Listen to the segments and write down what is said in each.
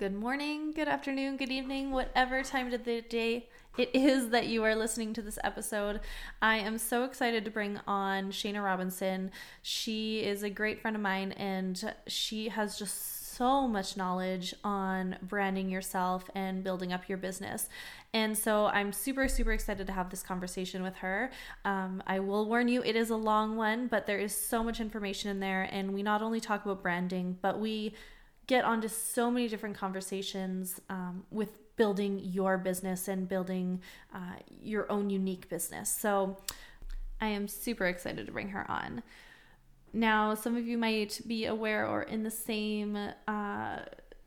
good morning, good afternoon, good evening, whatever time of the day it is that you are listening to this episode. I am so excited to bring on Shana Robinson. She is a great friend of mine and she has just so much knowledge on branding yourself and building up your business. And so I'm super, super excited to have this conversation with her. Um, I will warn you, it is a long one, but there is so much information in there. And we not only talk about branding, but we get onto so many different conversations um, with building your business and building uh, your own unique business. So I am super excited to bring her on. Now, some of you might be aware or in the same uh,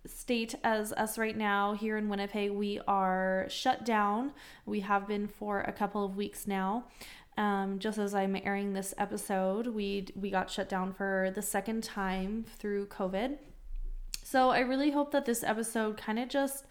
state as us right now here in Winnipeg. We are shut down. We have been for a couple of weeks now. Um, just as I'm airing this episode, we we got shut down for the second time through COVID. So I really hope that this episode kind of just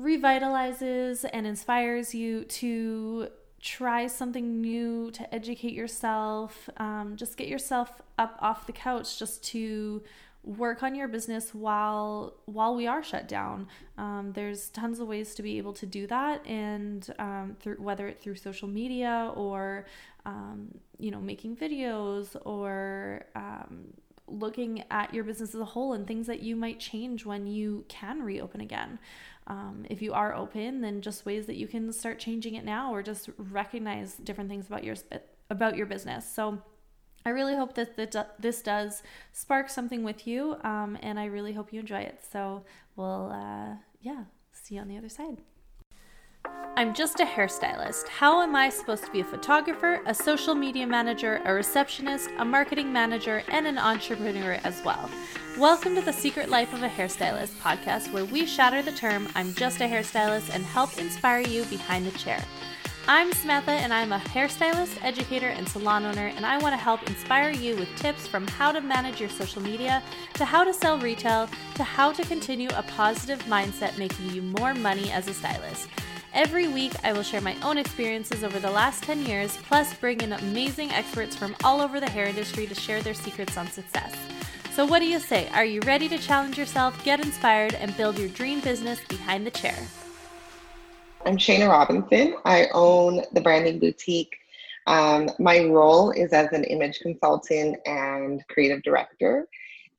revitalizes and inspires you to try something new, to educate yourself, um, just get yourself up off the couch just to work on your business while while we are shut down. Um, there's tons of ways to be able to do that, and um, through whether it through social media or um, you know making videos or um, looking at your business as a whole and things that you might change when you can reopen again. Um, if you are open, then just ways that you can start changing it now, or just recognize different things about your about your business. So. I really hope that this does spark something with you, um, and I really hope you enjoy it. So we'll, uh, yeah, see you on the other side. I'm just a hairstylist. How am I supposed to be a photographer, a social media manager, a receptionist, a marketing manager, and an entrepreneur as well? Welcome to the Secret Life of a Hairstylist podcast, where we shatter the term I'm just a hairstylist and help inspire you behind the chair. I'm Samantha, and I'm a hairstylist, educator, and salon owner, and I want to help inspire you with tips from how to manage your social media, to how to sell retail, to how to continue a positive mindset, making you more money as a stylist. Every week, I will share my own experiences over the last 10 years, plus bring in amazing experts from all over the hair industry to share their secrets on success. So, what do you say? Are you ready to challenge yourself, get inspired, and build your dream business behind the chair? I'm Shana Robinson. I own the Branding Boutique. Um, my role is as an image consultant and creative director.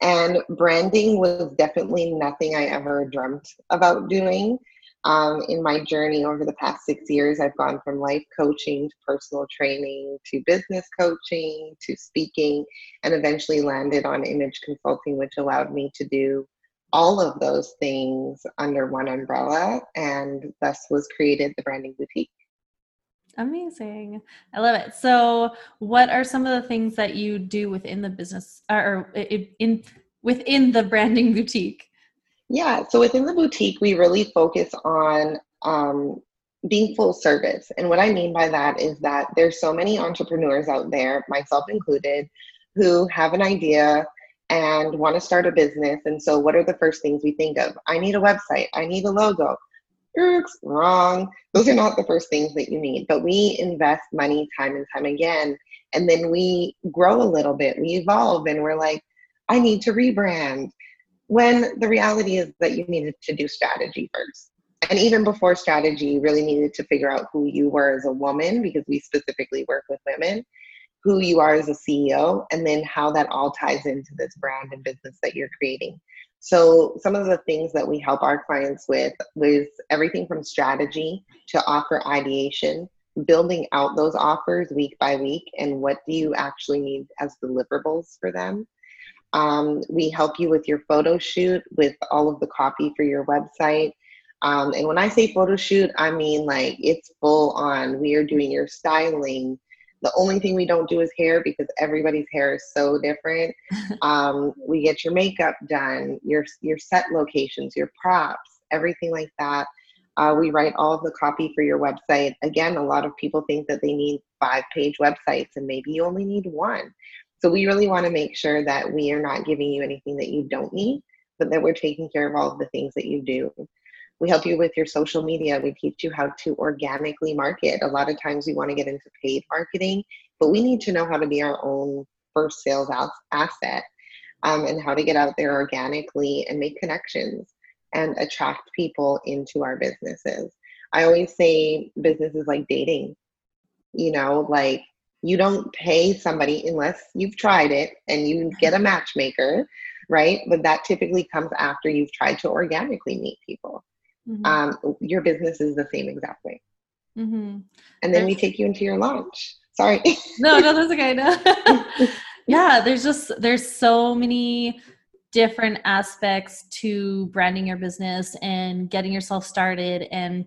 And branding was definitely nothing I ever dreamt about doing. Um, in my journey over the past six years, I've gone from life coaching to personal training to business coaching to speaking, and eventually landed on image consulting, which allowed me to do all of those things under one umbrella, and thus was created the Branding Boutique. Amazing. I love it. So, what are some of the things that you do within the business or in within the branding boutique? Yeah, so within the boutique, we really focus on um, being full service. And what I mean by that is that there's so many entrepreneurs out there, myself included, who have an idea and want to start a business. And so, what are the first things we think of? I need a website, I need a logo. Oops, wrong. Those are not the first things that you need. But we invest money time and time again. And then we grow a little bit, we evolve, and we're like, I need to rebrand when the reality is that you needed to do strategy first. And even before strategy, you really needed to figure out who you were as a woman, because we specifically work with women, who you are as a CEO, and then how that all ties into this brand and business that you're creating. So, some of the things that we help our clients with is everything from strategy to offer ideation, building out those offers week by week, and what do you actually need as deliverables for them um, we help you with your photo shoot with all of the copy for your website. Um, and when I say photo shoot, I mean like it's full on. We are doing your styling. The only thing we don't do is hair because everybody's hair is so different. Um, we get your makeup done, your your set locations, your props, everything like that. Uh, we write all of the copy for your website. Again, a lot of people think that they need five page websites, and maybe you only need one. So we really want to make sure that we are not giving you anything that you don't need, but that we're taking care of all of the things that you do. We help you with your social media. We teach you how to organically market. A lot of times we want to get into paid marketing, but we need to know how to be our own first sales asset um, and how to get out there organically and make connections. and attract people into our businesses. I always say business is like dating. You know, like you don't pay somebody unless you've tried it and you get a matchmaker, right? But that typically comes after you've tried to organically meet people. Mm-hmm. Um, your business is the same exact way. Mm-hmm. And then we take you into your launch. Sorry. no, no, that's okay. No. yeah, there's just there's so many different aspects to branding your business and getting yourself started and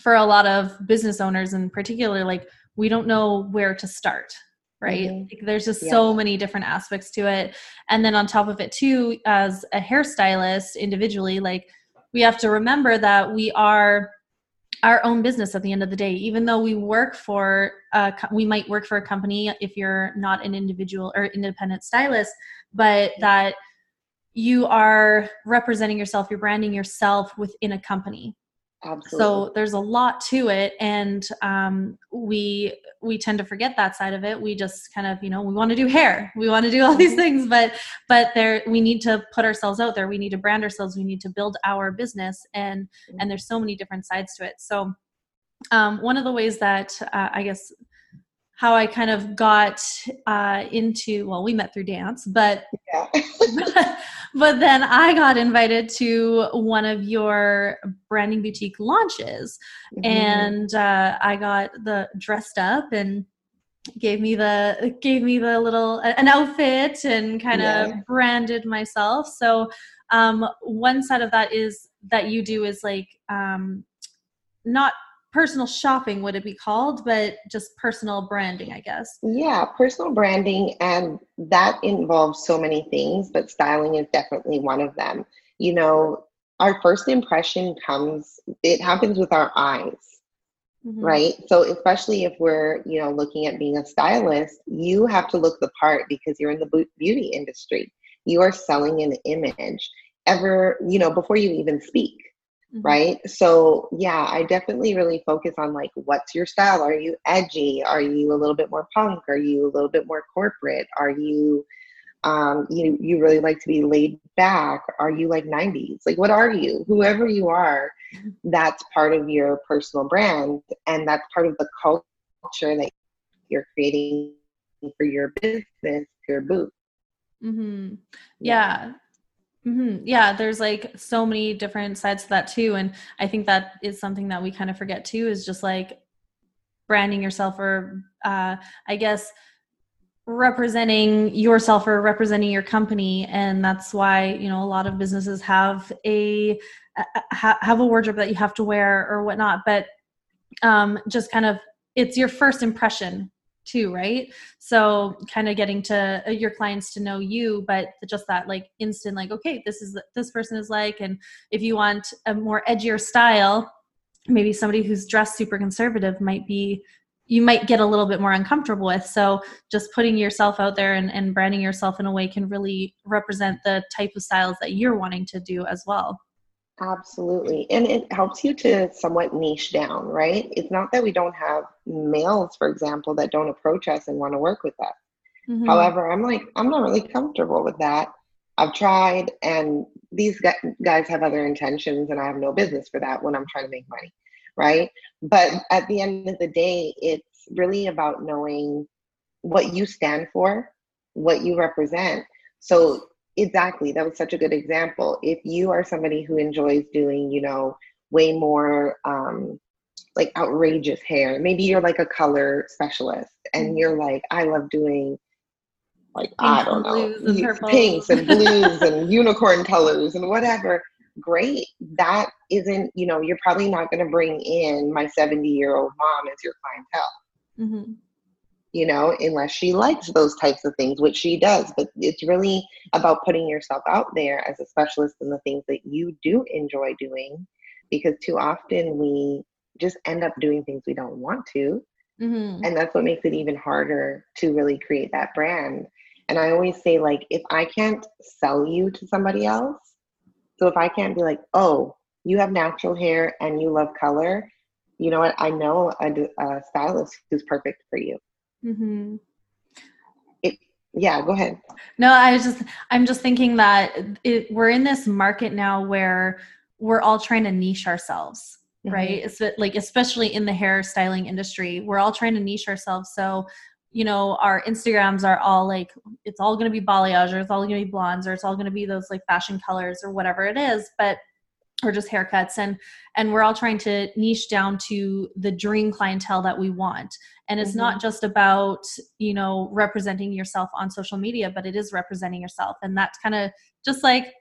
for a lot of business owners in particular like we don't know where to start right mm-hmm. like, there's just yeah. so many different aspects to it and then on top of it too as a hairstylist individually like we have to remember that we are our own business at the end of the day even though we work for a, we might work for a company if you're not an individual or independent stylist but that you are representing yourself you're branding yourself within a company Absolutely. So there's a lot to it, and um, we we tend to forget that side of it. We just kind of you know we want to do hair, we want to do all these mm-hmm. things, but but there we need to put ourselves out there. We need to brand ourselves. We need to build our business, and mm-hmm. and there's so many different sides to it. So um, one of the ways that uh, I guess how I kind of got uh, into well, we met through dance, but yeah. but then I got invited to one of your branding boutique launches, mm-hmm. and uh, I got the dressed up and gave me the gave me the little an outfit and kind of yeah. branded myself. So um, one side of that is that you do is like um, not personal shopping would it be called but just personal branding i guess. Yeah personal branding and that involves so many things but styling is definitely one of them. You know our first impression comes it happens with our eyes mm-hmm. right? So especially if we're you know looking at being a stylist you have to look the part because you're in the beauty industry. You are selling an image. Ever you know before you even speak Mm-hmm. right? So yeah i definitely really focus on like what's your style? Are you edgy? Are you a little bit more punk? Are you a little bit more corporate? Are you um you you really like to be laid back? Are you like 90s like what are you? Whoever you are mm-hmm. that's part of your personal brand and that's part of the culture that you're creating for your business your booth. Mm-hmm. yeah. yeah Mm-hmm. Yeah, there's like so many different sides to that too. And I think that is something that we kind of forget too is just like branding yourself or uh, I guess representing yourself or representing your company. And that's why, you know, a lot of businesses have a have a wardrobe that you have to wear or whatnot. But um, just kind of it's your first impression too right? So kind of getting to uh, your clients to know you but just that like instant like okay this is this person is like and if you want a more edgier style maybe somebody who's dressed super conservative might be you might get a little bit more uncomfortable with. So just putting yourself out there and, and branding yourself in a way can really represent the type of styles that you're wanting to do as well Absolutely. And it helps you to somewhat niche down, right? It's not that we don't have males, for example, that don't approach us and want to work with us. Mm-hmm. However, I'm like, I'm not really comfortable with that. I've tried, and these guys have other intentions, and I have no business for that when I'm trying to make money, right? But at the end of the day, it's really about knowing what you stand for, what you represent. So exactly that was such a good example. If you are somebody who enjoys doing you know way more um like outrageous hair maybe you're like a color specialist and mm-hmm. you're like i love doing like Pink i don't know and pinks and blues and unicorn colors and whatever great. That isn't you know you're probably not going to bring in my 70 year old mom as your clientele. Mm-hmm you know, unless she likes those types of things, which she does. But it's really about putting yourself out there as a specialist in the things that you do enjoy doing, because too often we just end up doing things we don't want to. Mm-hmm. And that's what makes it even harder to really create that brand. And I always say, like, if I can't sell you to somebody else, so if I can't be like, oh, you have natural hair and you love color, you know what? I know a, a stylist who's perfect for you. Mm-hmm. It, yeah, go ahead. No, I was just, I'm just thinking that it, we're in this market now where we're all trying to niche ourselves mm-hmm. right it's like especially in the hair styling industry we're all trying to niche ourselves so you know our instagrams are all like it's all going to be balayage or it's all going to be blondes or it's all going to be those like fashion colors or whatever it is but or just haircuts and and we're all trying to niche down to the dream clientele that we want. And it's mm-hmm. not just about you know representing yourself on social media but it is representing yourself. And that's kind of just like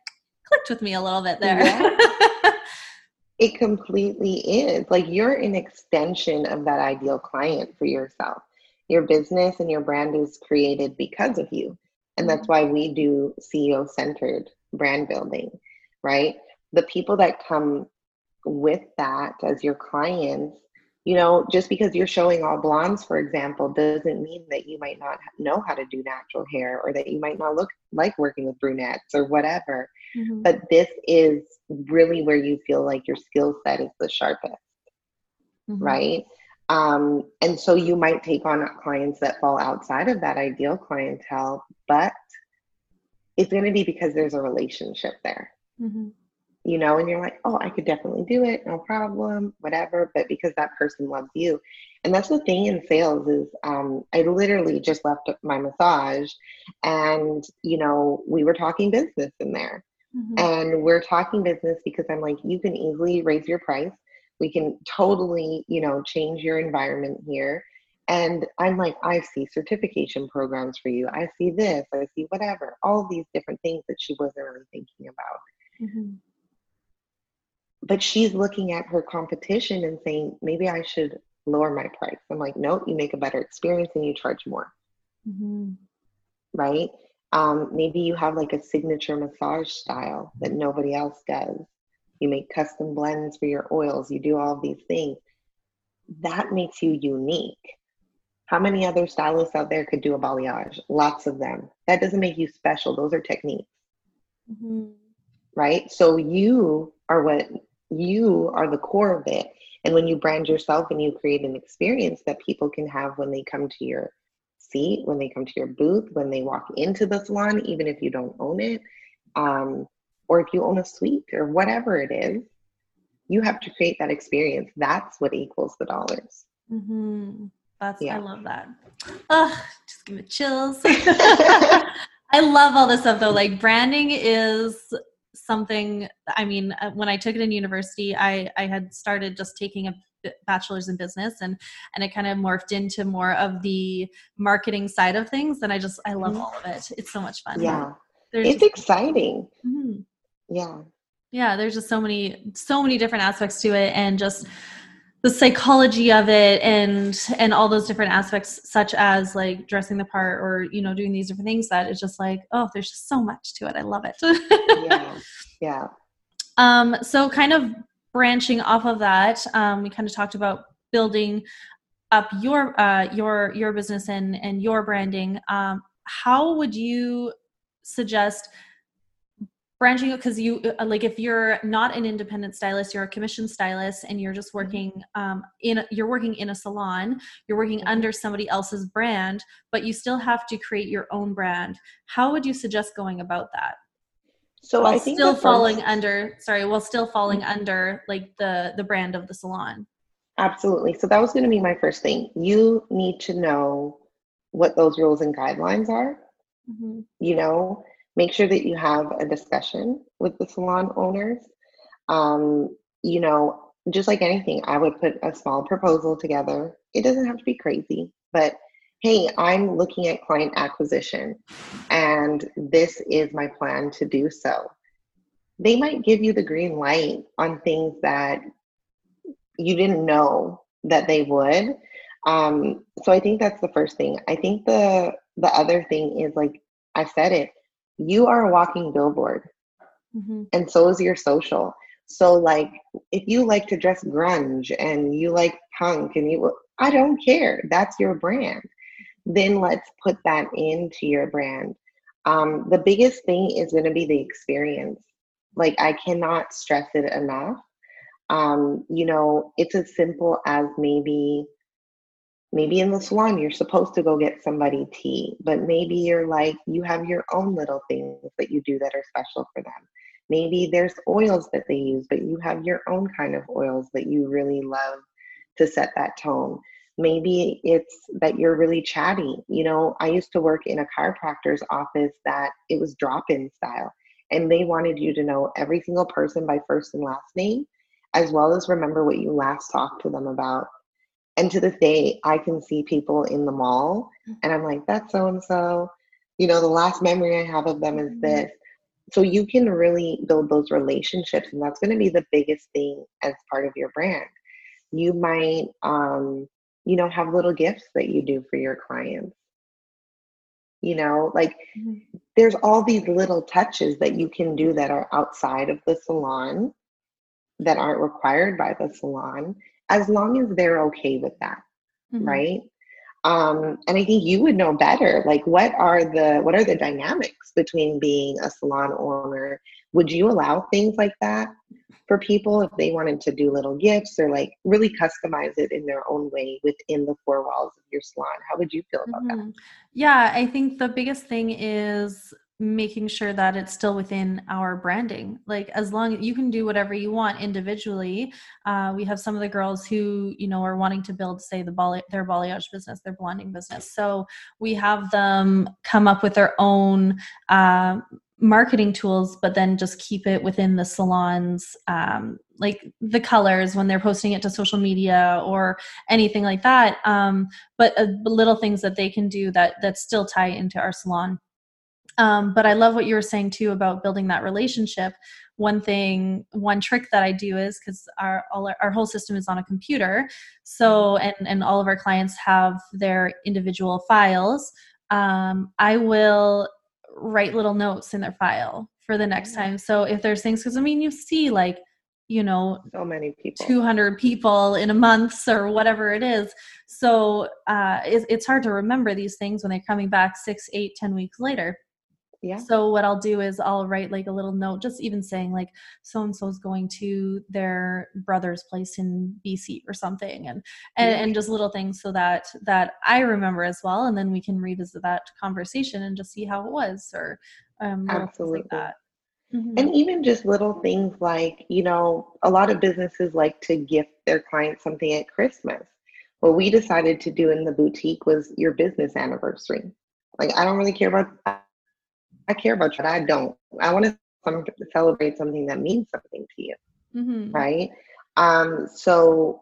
clicked with me a little bit there. Yeah. it completely is. Like you're an extension of that ideal client for yourself. Your business and your brand is created because of you. And that's mm-hmm. why we do ceo centered brand building right the people that come with that as your clients you know just because you're showing all blondes for example doesn't mean that you might not know how to do natural hair or that you might not look like working with brunettes or whatever mm-hmm. but this is really where you feel like your skill set is the sharpest mm-hmm. right um, and so you might take on clients that fall outside of that ideal clientele but it's going to be because there's a relationship there mm-hmm you know, and you're like, oh, I could definitely do it, no problem, whatever. But because that person loves you. And that's the thing in sales is um, I literally just left my massage and, you know, we were talking business in there. Mm-hmm. And we're talking business because I'm like, you can easily raise your price. We can totally, you know, change your environment here. And I'm like, I see certification programs for you. I see this, I see whatever, all these different things that she wasn't really thinking about. Mm-hmm but she's looking at her competition and saying, maybe I should lower my price. I'm like, no, you make a better experience and you charge more. Mm-hmm. Right? Um, maybe you have like a signature massage style that nobody else does. You make custom blends for your oils, you do all these things. That makes you unique. How many other stylists out there could do a balayage? Lots of them. That doesn't make you special. Those are techniques. Mm-hmm. Right? So you are what you are the core of it. And when you brand yourself and you create an experience that people can have when they come to your seat, when they come to your booth, when they walk into the salon, even if you don't own it, um, or if you own a suite or whatever it is, you have to create that experience. That's what equals the dollars. Mm-hmm. That's yeah. I love that. Oh, just give me chills. I love all this stuff though. Like branding is something i mean uh, when i took it in university i i had started just taking a bachelor's in business and and it kind of morphed into more of the marketing side of things and i just i love mm-hmm. all of it. It's so much fun. Yeah. There's it's just, exciting. Mm-hmm. yeah. Yeah there's just so many so many different aspects to it and just the psychology of it and and all those different aspects such as like dressing the part or you know doing these different things that it's just like oh there's just so much to it. I love it. Yeah. Yeah. Um so kind of branching off of that um we kind of talked about building up your uh your your business and and your branding. Um how would you suggest branching because you uh, like if you're not an independent stylist you're a commission stylist and you're just mm-hmm. working um, in a, you're working in a salon you're working mm-hmm. under somebody else's brand but you still have to create your own brand how would you suggest going about that so while i think still falling first... under sorry while still falling mm-hmm. under like the the brand of the salon absolutely so that was going to be my first thing you need to know what those rules and guidelines are mm-hmm. you know make sure that you have a discussion with the salon owners. Um, you know, just like anything, I would put a small proposal together. It doesn't have to be crazy, but hey, I'm looking at client acquisition and this is my plan to do so. They might give you the green light on things that you didn't know that they would. Um, so I think that's the first thing. I think the the other thing is like I said it, you are a walking billboard. Mm-hmm. and so is your social. So like if you like to dress grunge and you like punk and you i don't care. That's your brand. Then let's put that into your brand. Um, the biggest thing is going to be the experience. Like i cannot stress it enough. Um, you know it's as simple as maybe maybe in the salon you're supposed to go get somebody tea but maybe you're like you have your own little things that you do that are special for them Maybe there's oils that they use, but you have your own kind of oils that you really love to set that tone. Maybe it's that you're really chatty. You know, I used to work in a chiropractor's office that it was drop in style, and they wanted you to know every single person by first and last name, as well as remember what you last talked to them about. And to this day, I can see people in the mall, and I'm like, that's so and so. You know, the last memory I have of them is mm-hmm. this. So you can really build those relationships, and that's going to be the biggest thing as part of your brand. You might um, you know have little gifts that you do for your clients you know like mm-hmm. there's all these little touches that you can do that are outside of the salon that aren't required by the salon as long as they're okay with that mm-hmm. right um, and i think you would know better like what are the what are the dynamics between being a salon owner would you allow things like that for people if they wanted to do little gifts or like really customize it in their own way within the four walls of your salon how would you feel about mm-hmm. that yeah i think the biggest thing is making sure that it's still within our branding. Like as long as you can do whatever you want individually. Uh, we have some of the girls who you know are wanting to build say the ball their balayage business their blonding business. So we have them come up with their own uh, marketing tools but then just keep it within the salons um, like the colors when they're posting it to social media or anything like that. Um, but uh, little things that they can do that that still tie into our salon um, but i love what you were saying too about building that relationship. One thing one trick that i do is because our, all our, our whole system is on a computer. So and and all of our clients have their individual files. Um, i will write little notes in their file for the next time. So if there's things, because I mean, you see like, you know, so many people, 200 people in a month or whatever it is. So uh, it, it's hard to remember these things when they're coming back six, eight, ten weeks later yeah. So what i'll do is i'll write like a little note just even saying like so and so is going to their brother's place in bc or something and and, yeah. and just little things so that that i remember as well and then we can revisit that conversation and just see how it was or um absolutely like that. Mm-hmm. and even just little things like you know a lot of businesses like to gift their clients something at christmas. What we decided to do in the boutique was your business anniversary. Like i don't really care about I care about you. but I don't. I want to celebrate something that means something to you, mm-hmm. right? Um, so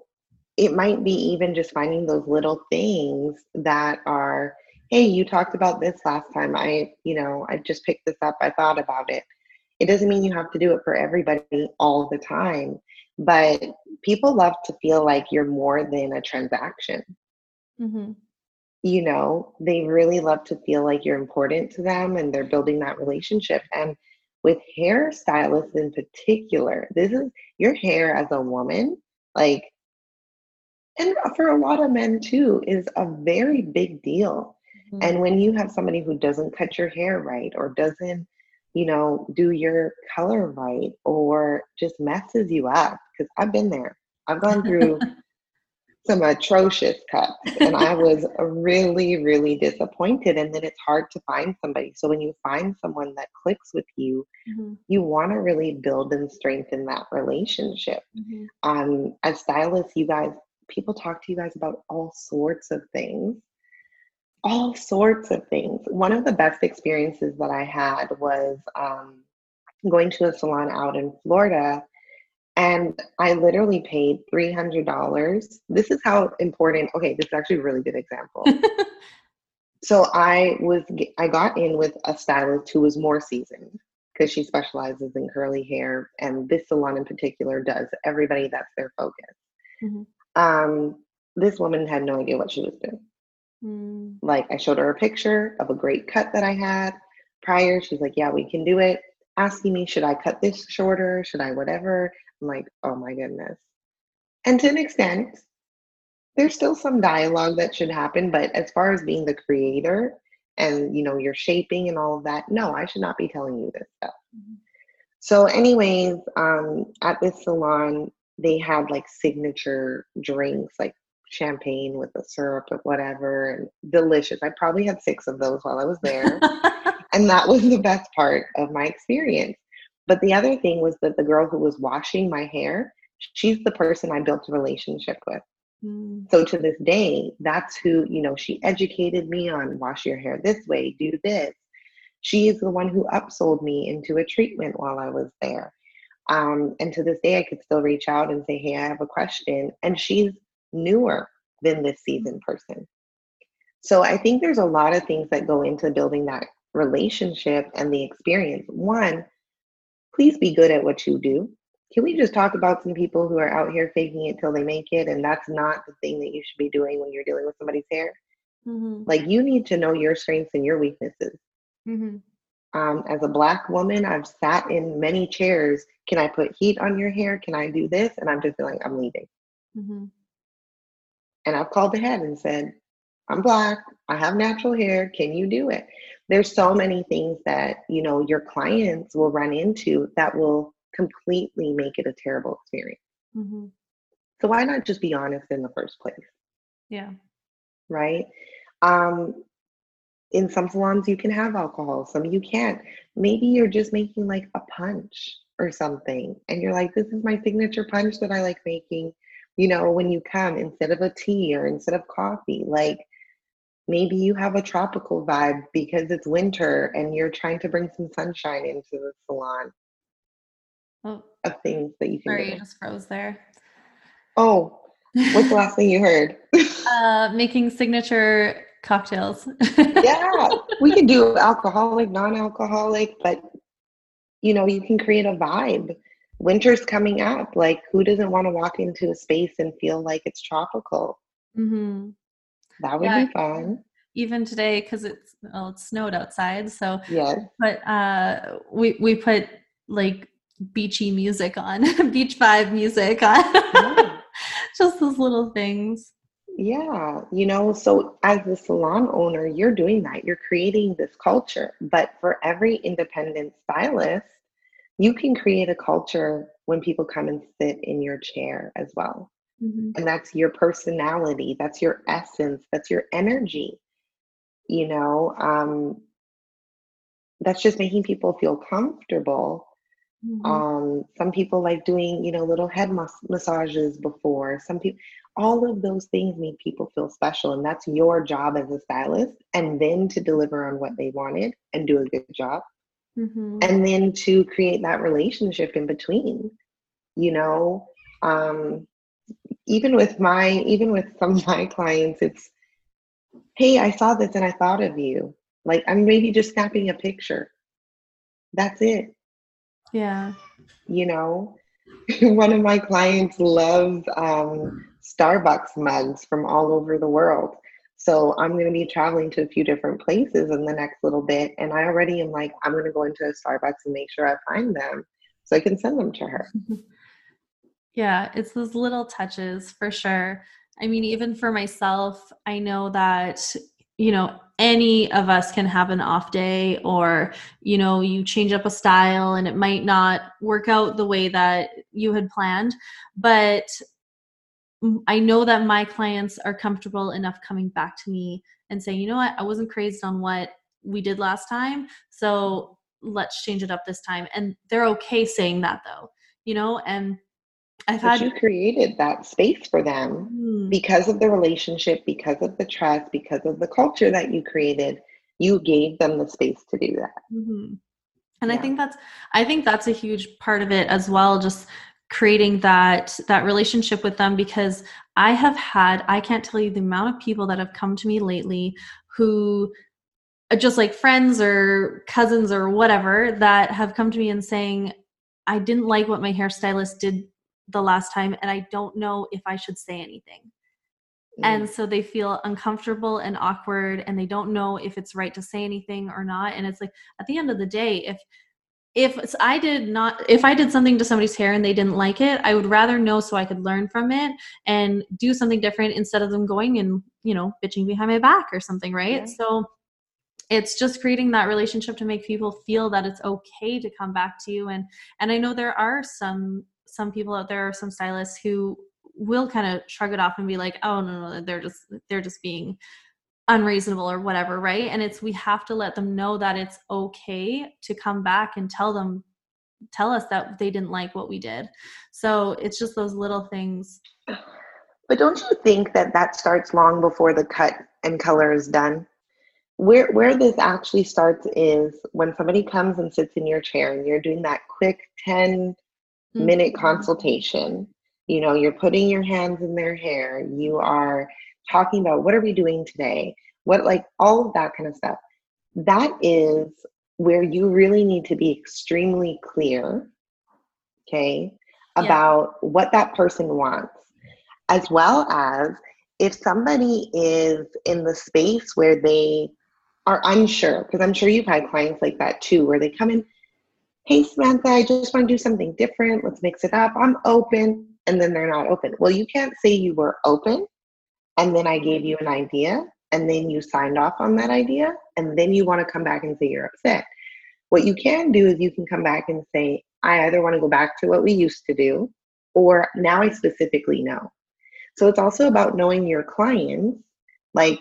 it might be even just finding those little things that are, hey, you talked about this last time. I, you know, I just picked this up. I thought about it. It doesn't mean you have to do it for everybody all the time, but people love to feel like you're more than a transaction. Mm-hmm you know, they really love to feel like you're important to them and they're building that relationship. And with hairstylists in particular, this is your hair as a woman, like, and for a lot of men too, is a very big deal. Mm-hmm. And when you have somebody who doesn't cut your hair right or doesn't, you know, do your color right or just messes you up, because I've been there. I've gone through some atrocious cuts and i was really really disappointed and then it's hard to find somebody so when you find someone that clicks with you mm-hmm. you want to really build and strengthen that relationship mm-hmm. um as stylists you guys people talk to you guys about all sorts of things all sorts of things one of the best experiences that i had was um, going to a salon out in florida and I literally paid $300. This is how important, okay, this is actually a really good example. so I was, I got in with a stylist who was more seasoned because she specializes in curly hair. And this salon in particular does. Everybody, that's their focus. Mm-hmm. Um, this woman had no idea what she was doing. Mm. Like, I showed her a picture of a great cut that I had prior. She's like, yeah, we can do it. Asking me, should I cut this shorter? Should I whatever? I'm like, oh my goodness. And to an extent, there's still some dialogue that should happen, but as far as being the creator and you know your shaping and all of that, no, I should not be telling you this stuff. Mm-hmm. So, anyways, um, at this salon, they had like signature drinks, like champagne with the syrup or whatever, and delicious. I probably had six of those while I was there. and that was the best part of my experience. But the other thing was that the girl who was washing my hair, she's the person I built a relationship with. Mm. So to this day, that's who, you know, she educated me on wash your hair this way, do this. She is the one who upsold me into a treatment while I was there. Um, and to this day, I could still reach out and say, Hey, I have a question. And she's newer than this seasoned person. So I think there's a lot of things that go into building that relationship and the experience. One, please be good at what you do. Can we just talk about some people who are out here faking it till they make it? And that's not the thing that you should be doing when you're dealing with somebody's hair. Mm-hmm. Like, you need to know your strengths and your weaknesses. Mm-hmm. Um, as a black woman, I've sat in many chairs. Can I put heat on your hair? Can I do this? And I'm just feeling I'm leaving. Mm-hmm. And I've called ahead and said, I'm black. I have natural hair. Can you do it? There's so many things that, you know, your clients will run into that will completely make it a terrible experience. Mm-hmm. So why not just be honest in the first place? Yeah. Right? Um, in some salons you can have alcohol, some you can't. Maybe you're just making like a punch or something and you're like this is my signature punch that I like making you know, when you come instead of a tea or instead of coffee, like maybe you have a tropical vibe because it's winter and you're trying to bring some sunshine into the salon. Oh, of things that you can. Sorry, do. you just froze there. Oh, what's the last thing you heard? uh, making signature cocktails. yeah, we can do alcoholic, non-alcoholic, but you know, you can create a vibe winter's coming up. Like, who doesn't want to walk into a space and feel like it's tropical? Mm-hmm. That would yeah. be fun. Even today, because it's well, it snowed outside, so yeah. But uh, we we put like beachy music on, beach vibe music on. yeah. Just those little things. Yeah, you know, so as a salon owner, you're doing that. You're creating this culture. But for every independent stylist, you can create a culture when people come and sit in your chair as well. Mm-hmm. And that's your personality, that's your essence, that's your energy. You know, um, that's just making people feel comfortable. Mm-hmm. Um, some people like doing, you know, little head mas- massages before. Some people, all of those things make people feel special, and that's your job as a stylist. And then to deliver on what they wanted and do a good job mm-hmm. and then to create that relationship in between you know um, even with my even with some of my clients it's hey i saw this and i thought of you. Like i'm maybe just snapping a picture. That's it. Yeah. You know? One of my clients loves um, starbucks mugs from all over the world. So I'm going to be traveling to a few different places in the next little bit. And I already am like, I'm going to go into a Starbucks and make sure I find them so I can send them to her. Yeah, it's those little touches for sure. I mean, even for myself, I know that, you know, any of us can have an off day or, you know, you change up a style and it might not work out the way that you had planned. But I know that my clients are comfortable enough coming back to me and saying, you know what, I wasn't crazed on what we did last time. So let's change it up this time. And they're okay saying that though, you know, and I've had you created that space for them mm. because of the relationship, because of the trust, because of the culture that you created. You gave them the space to do that. Mm-hmm. And yeah. I think that's I think that's a huge part of it as well. Just creating that that relationship with them because i have had i can't tell you the amount of people that have come to me lately who uh, just like friends or cousins or whatever that have come to me and saying i didn't like what my hairstylist did the last time and i don't know if i should say anything mm. and so they feel uncomfortable and awkward and they don't know if it's right to say anything or not and it's like at the end of the day if if I did not, if I did something to somebody's hair and they didn't like it, I would rather know so I could learn from it and do something different instead of them going and, you know, bitching behind my back or something, right? Yeah. So it's just creating that relationship to make people feel that it's okay to come back to you. And, and I know there are some, some people out there, some stylists who will kind of shrug it off and be like, oh, no, no, they're just, they're just being unreasonable or whatever, right? And it's we have to let them know that it's okay to come back and tell them tell us that they didn't like what we did. So it's just those little things. But don't you think that that starts long before the cut and color is done? Where where this actually starts is when somebody comes and sits in your chair and you're doing that quick 10 mm-hmm. minute consultation. You know, you're putting your hands in their hair, you are talking about what are we doing today? What like all of that kind of stuff. That is where you really need to be extremely clear, okay, about yeah. what that person wants, as well as if somebody is in the space where they are unsure, because I'm sure you've had clients like that too, where they come in, hey, Samantha, I just want to do something different. Let's mix it up. I'm open. And then they're not open. Well, you can't say you were open and then I gave you an idea and then you signed off on that idea and then you want to come back and say you're upset. What you can do is you can come back and say, I either want to go back to what we used to do or now I specifically know. So it's also about knowing your clients. Like,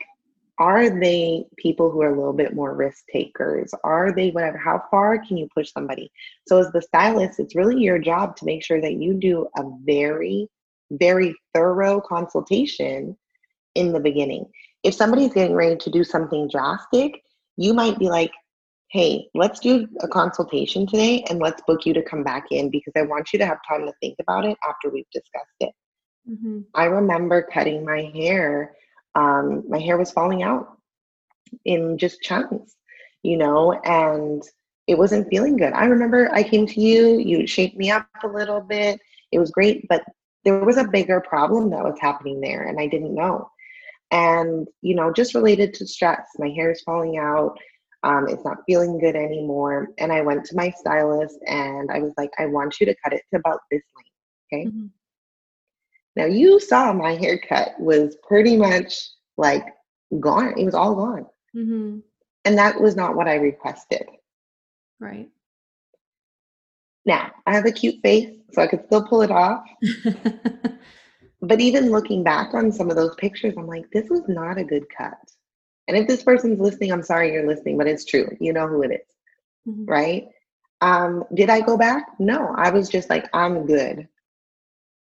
are they people who are a little bit more risk takers? Are they whatever? How far can you push somebody? So, as the stylist, it's really your job to make sure that you do a very, very thorough consultation in the beginning if somebody's getting ready to do something drastic, you might be like, hey, let's do a consultation today and let's book you to come back in because I want you to have time to think about it after we've discussed it. Mm-hmm. I remember cutting my hair. Um, my hair was falling out in just chunks, you know, and it wasn't feeling good. I remember I came to you, you shaped me up a little bit. It was great, but there was a bigger problem that was happening there, and I didn't know and you know just related to stress my hair is falling out um, it's not feeling good anymore and i went to my stylist and i was like i want you to cut it to about this length okay mm-hmm. Now you saw my haircut was pretty much like gone it was all gone mm-hmm. and that was not what i requested right now i have a cute face so i could still pull it off but even looking back on some of those pictures, I'm like, this was not a good cut. And if this person's listening, I'm sorry you're listening, but it's true. You know who it is, mm-hmm. right? Um, did I go back? No, I was just like, I'm good,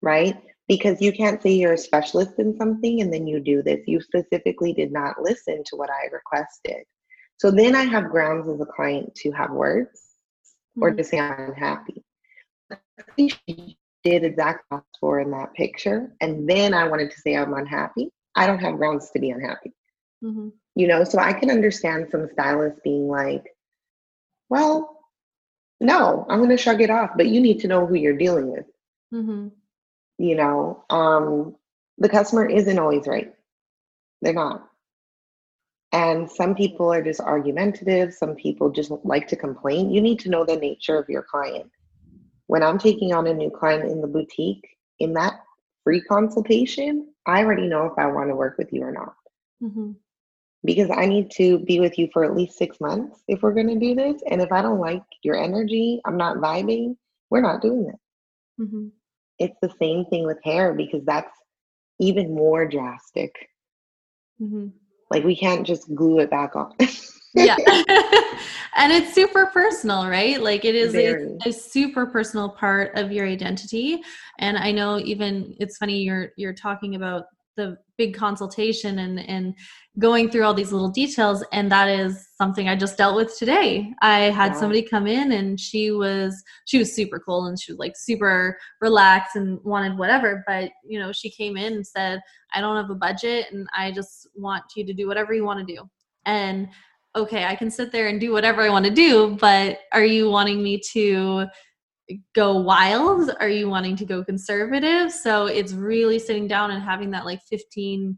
right? Because you can't say you're a specialist in something and then you do this. You specifically did not listen to what I requested. So then I have grounds as a client to have words mm-hmm. or to say I'm happy. unhappy did exactly for in that picture, and then I wanted to say I'm unhappy, I don't have grounds to be unhappy. Mm-hmm. You know, so I can understand some stylists being like, well, no, I'm going to shrug it off, but you need to know who you're dealing with. Mm-hmm. You know, um, the customer isn't always right. They're not. And some people are just argumentative. Some people just like to complain. You need to know the nature of your client when I'm taking on a new client in the boutique, in that free consultation, I already know if I want to work with you or not. Mm-hmm. Because I need to be with you for at least six months if we're going to do this. And if I don't like your energy, I'm not vibing, we're not doing it. Mm-hmm. It's the same thing with hair because that's even more drastic. Mm-hmm. Like we can't just glue it back on. yeah and it's super personal right like it is a, a, super personal part of your identity and i know even it's funny you're you're talking about the big consultation and and going through all these little details and that is something i just dealt with today i had yeah. somebody come in and she was she was super cool and she was like super relaxed and wanted whatever but you know she came in and said i don't have a budget and i just want you to do whatever you want to do and okay, I can sit there and do whatever I want to do, but are you wanting me to go wild? Are you wanting to go conservative? So it's really sitting down and having that like 15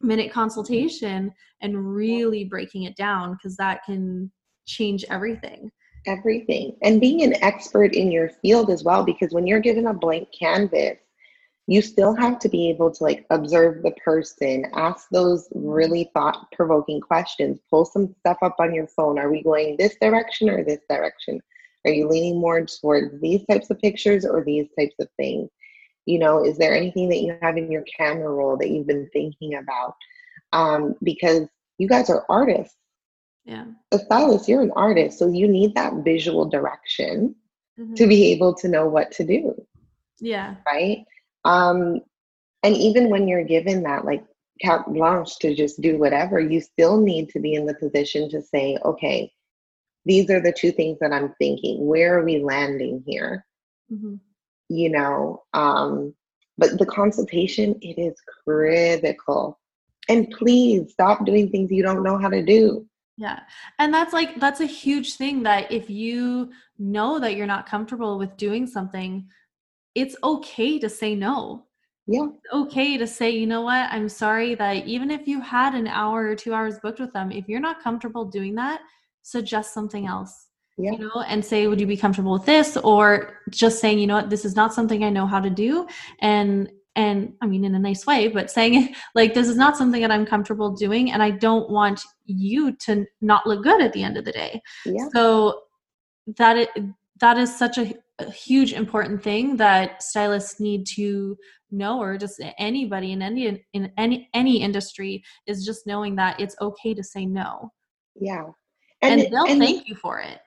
minute consultation and really breaking it down because that can change everything. Everything. And being an expert in your field as well, because when you're given a blank canvas, you still have to be able to like observe the person, ask those really thought provoking questions, pull some stuff up on your phone. Are we going this direction or this direction? Are you leaning more towards these types of pictures or these types of things? You know, is there anything that you have in your camera roll that you've been thinking about? Um, because you guys are artists. Yeah. A stylist, you're an artist, so you need that visual direction mm-hmm. to be able to know what to do. Yeah. Right. Um, and even when you're given that like carte blanche to just do whatever, you still need to be in the position to say, okay, these are the two things that I'm thinking. Where are we landing here? Mm-hmm. You know, um, but the consultation, it is critical. And please stop doing things you don't know how to do. Yeah. And that's like, that's a huge thing that if you know that you're not comfortable with doing something, it's okay to say no. Yeah. It's okay to say, you know what, I'm sorry that even if you had an hour or two hours booked with them, if you're not comfortable doing that, suggest something else. Yeah. You know, and say, would you be comfortable with this? Or just saying, you know what, this is not something I know how to do. And and I mean in a nice way, but saying like this is not something that I'm comfortable doing and I don't want you to not look good at the end of the day. Yeah. So that it that is such a, a huge important thing that stylists need to know or just anybody in any in any any industry is just knowing that it's okay to say no. Yeah. And, and they'll and, thank you for it.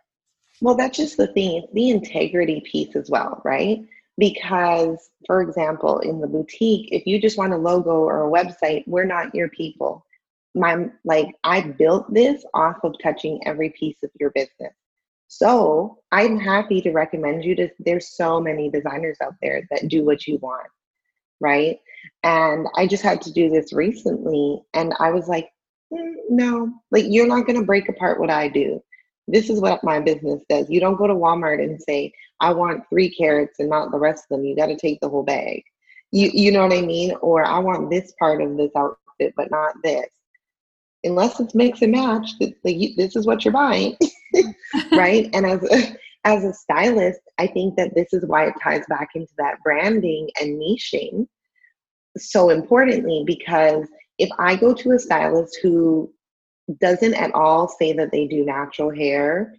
Well, that's just the thing, the integrity piece as well, right? Because, for example, in the boutique, if you just want a logo or a website, we're not your people. My like I built this off of touching every piece of your business. So I'm happy to recommend you to there's so many designers out there that do what you want. Right. And I just had to do this recently and I was like, mm, no, like you're not gonna break apart what I do this is what my business does. You don't go to Walmart and say, I want three carrots and not the rest of them. You got to take the whole bag. You, you know what I mean? Or I want this part of this outfit, but not this. Unless it's mix and match, this is what you're buying, right? And as a, as a stylist, I think that this is why it ties back into that branding and niching so importantly because if I go to a stylist who doesn't at all say that they do natural hair,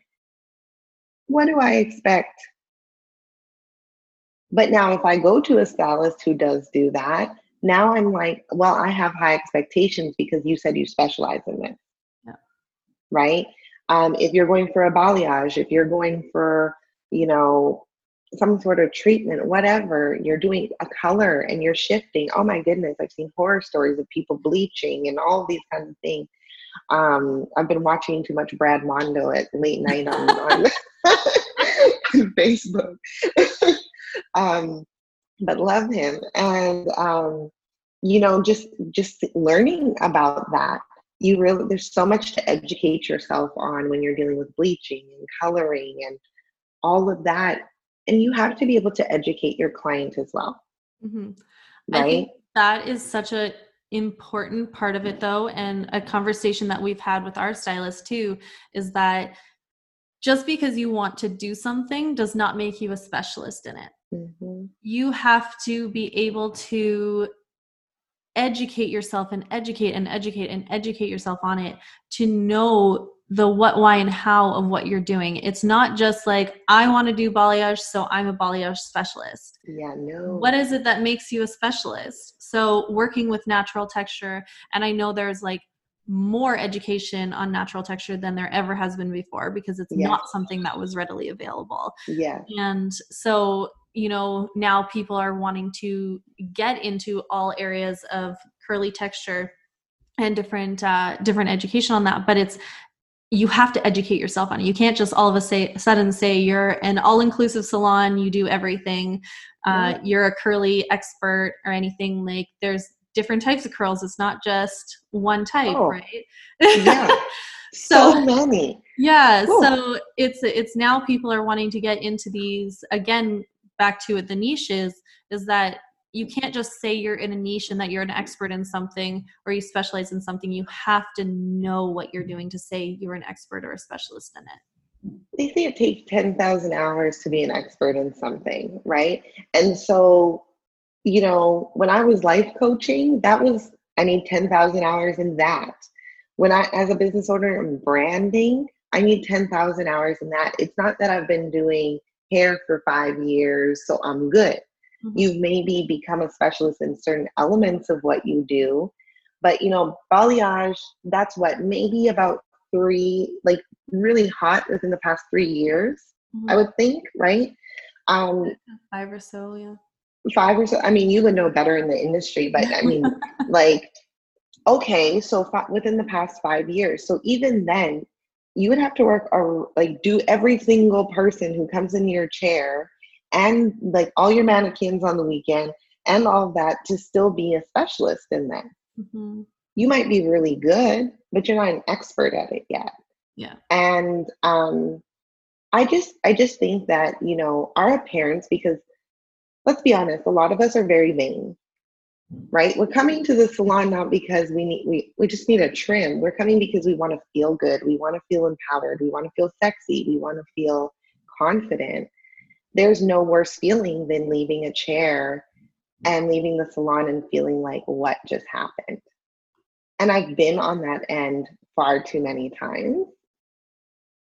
what do I expect? But now, if I go to a stylist who does do that, now I'm like, well, I have high expectations because you said you specialize in this. Yeah. Right? Um, if you're going for a balayage, if you're going for, you know, some sort of treatment, whatever, you're doing a color and you're shifting. Oh my goodness, I've seen horror stories of people bleaching and all these kinds of things. Um, I've been watching too much Brad Mondo at late night on, on Facebook. um, but love him. And um, you know, just just learning about that. You really there's so much to educate yourself on when you're dealing with bleaching and coloring and all of that. And you have to be able to educate your client as well. Mm-hmm. Right? that is such a important part of it though and a conversation that we've had with our stylist too is that just because you want to do something does not make you a specialist in it mm-hmm. you have to be able to educate yourself and educate and educate and educate yourself on it to know the what, why, and how of what you're doing. It's not just like, I want to do balayage, so I'm a balayage specialist. Yeah, no. What is it that makes you a specialist? So, working with natural texture, and I know there's like more education on natural texture than there ever has been before because it's yes. not something that was readily available. Yeah. And so, you know, now people are wanting to get into all areas of curly texture and different uh, different education on that but it's you have to educate yourself on it. You can't just all of a say, sudden say you're an all-inclusive salon, you do everything, uh, you're a curly expert or anything. Like there's different types of curls. It's not just one type, oh, right? yeah. so, so, many. Yeah. So it's it's now people are wanting to get into these again. Back to it, the niches is that you can't just say you're in a niche and that you're an expert in something or you specialize in something. You have to know what you're doing to say you're an expert or a specialist in it. They say it takes 10,000 hours to be an expert in something, right? And so, you know, when I was life coaching, that was, I need 10,000 hours in that. When I, as a business owner, I'm branding, I need 10,000 hours in that. It's not that I've been doing hair for five years, so I'm good Mm-hmm. You've maybe become a specialist in certain elements of what you do. But, you know, balayage, that's what, maybe about three, like really hot within the past three years. mm-hmm. I would think, right? Um, five or so, yeah. Five or so. I mean, you would know better in the industry, but I mean, like, okay, so within the past five years. So even then, you would have to work or like do every single person who comes in your chair and like all your mannequins on the weekend and all that to still be a specialist in that. Mm-hmm. You might be really good, but you're not an expert at it yet. Yeah. And um I just I just think that, you know, our appearance because let's be honest, a lot of us are very vain. Right? We're coming to the salon not because we need we we just need a trim. We're coming because we want to feel good. We want to feel empowered. We want to feel sexy. We want to feel confident. There's no worse feeling than leaving a chair and leaving the salon and feeling like what just happened. And I've been on that end far too many times.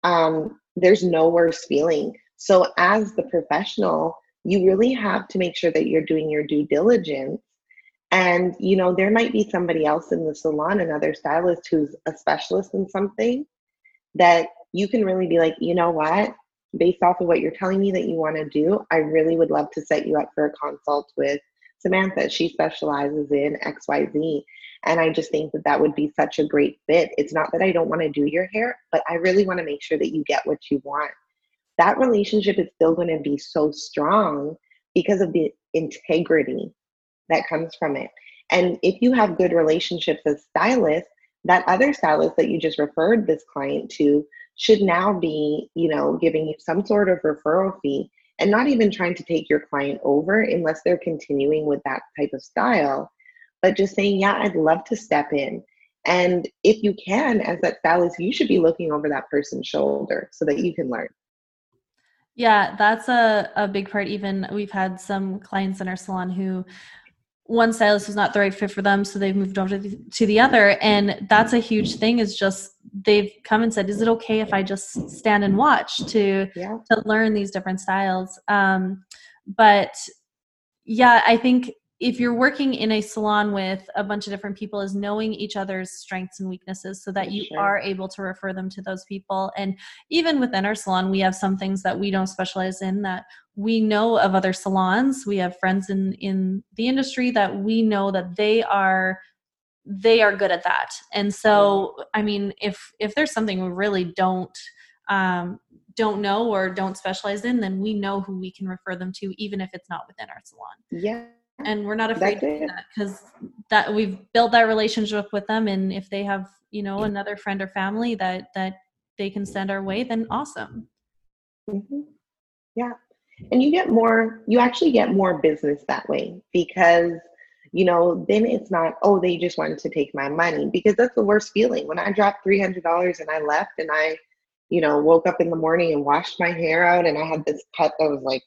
Um, there's no worse feeling. So, as the professional, you really have to make sure that you're doing your due diligence. And, you know, there might be somebody else in the salon, another stylist who's a specialist in something that you can really be like, you know what? Based off of what you're telling me that you want to do, I really would love to set you up for a consult with Samantha. She specializes in XYZ. And I just think that that would be such a great fit. It's not that I don't want to do your hair, but I really want to make sure that you get what you want. That relationship is still going to be so strong because of the integrity that comes from it. And if you have good relationships as stylists, that other stylist that you just referred this client to should now be, you know, giving you some sort of referral fee and not even trying to take your client over unless they're continuing with that type of style, but just saying, yeah, I'd love to step in. And if you can, as that stylist, you should be looking over that person's shoulder so that you can learn. Yeah, that's a, a big part. Even we've had some clients in our salon who one stylist was not the right fit for them so they've moved over to the, to the other and that's a huge thing is just they've come and said is it okay if i just stand and watch to yeah. to learn these different styles um, but yeah i think if you're working in a salon with a bunch of different people is knowing each other's strengths and weaknesses so that you sure. are able to refer them to those people and even within our salon we have some things that we don't specialize in that we know of other salons we have friends in in the industry that we know that they are they are good at that. And so i mean if if there's something we really don't um don't know or don't specialize in then we know who we can refer them to even if it's not within our salon. Yeah. And we're not afraid to do that because that we've built that relationship with them and if they have you know another friend or family that that they can send our way then awesome. Mm-hmm. yeah. And you get more you actually get more business that way because you know then it's not oh they just wanted to take my money because that's the worst feeling when i dropped $300 and i left and i you know woke up in the morning and washed my hair out and i had this cut that was like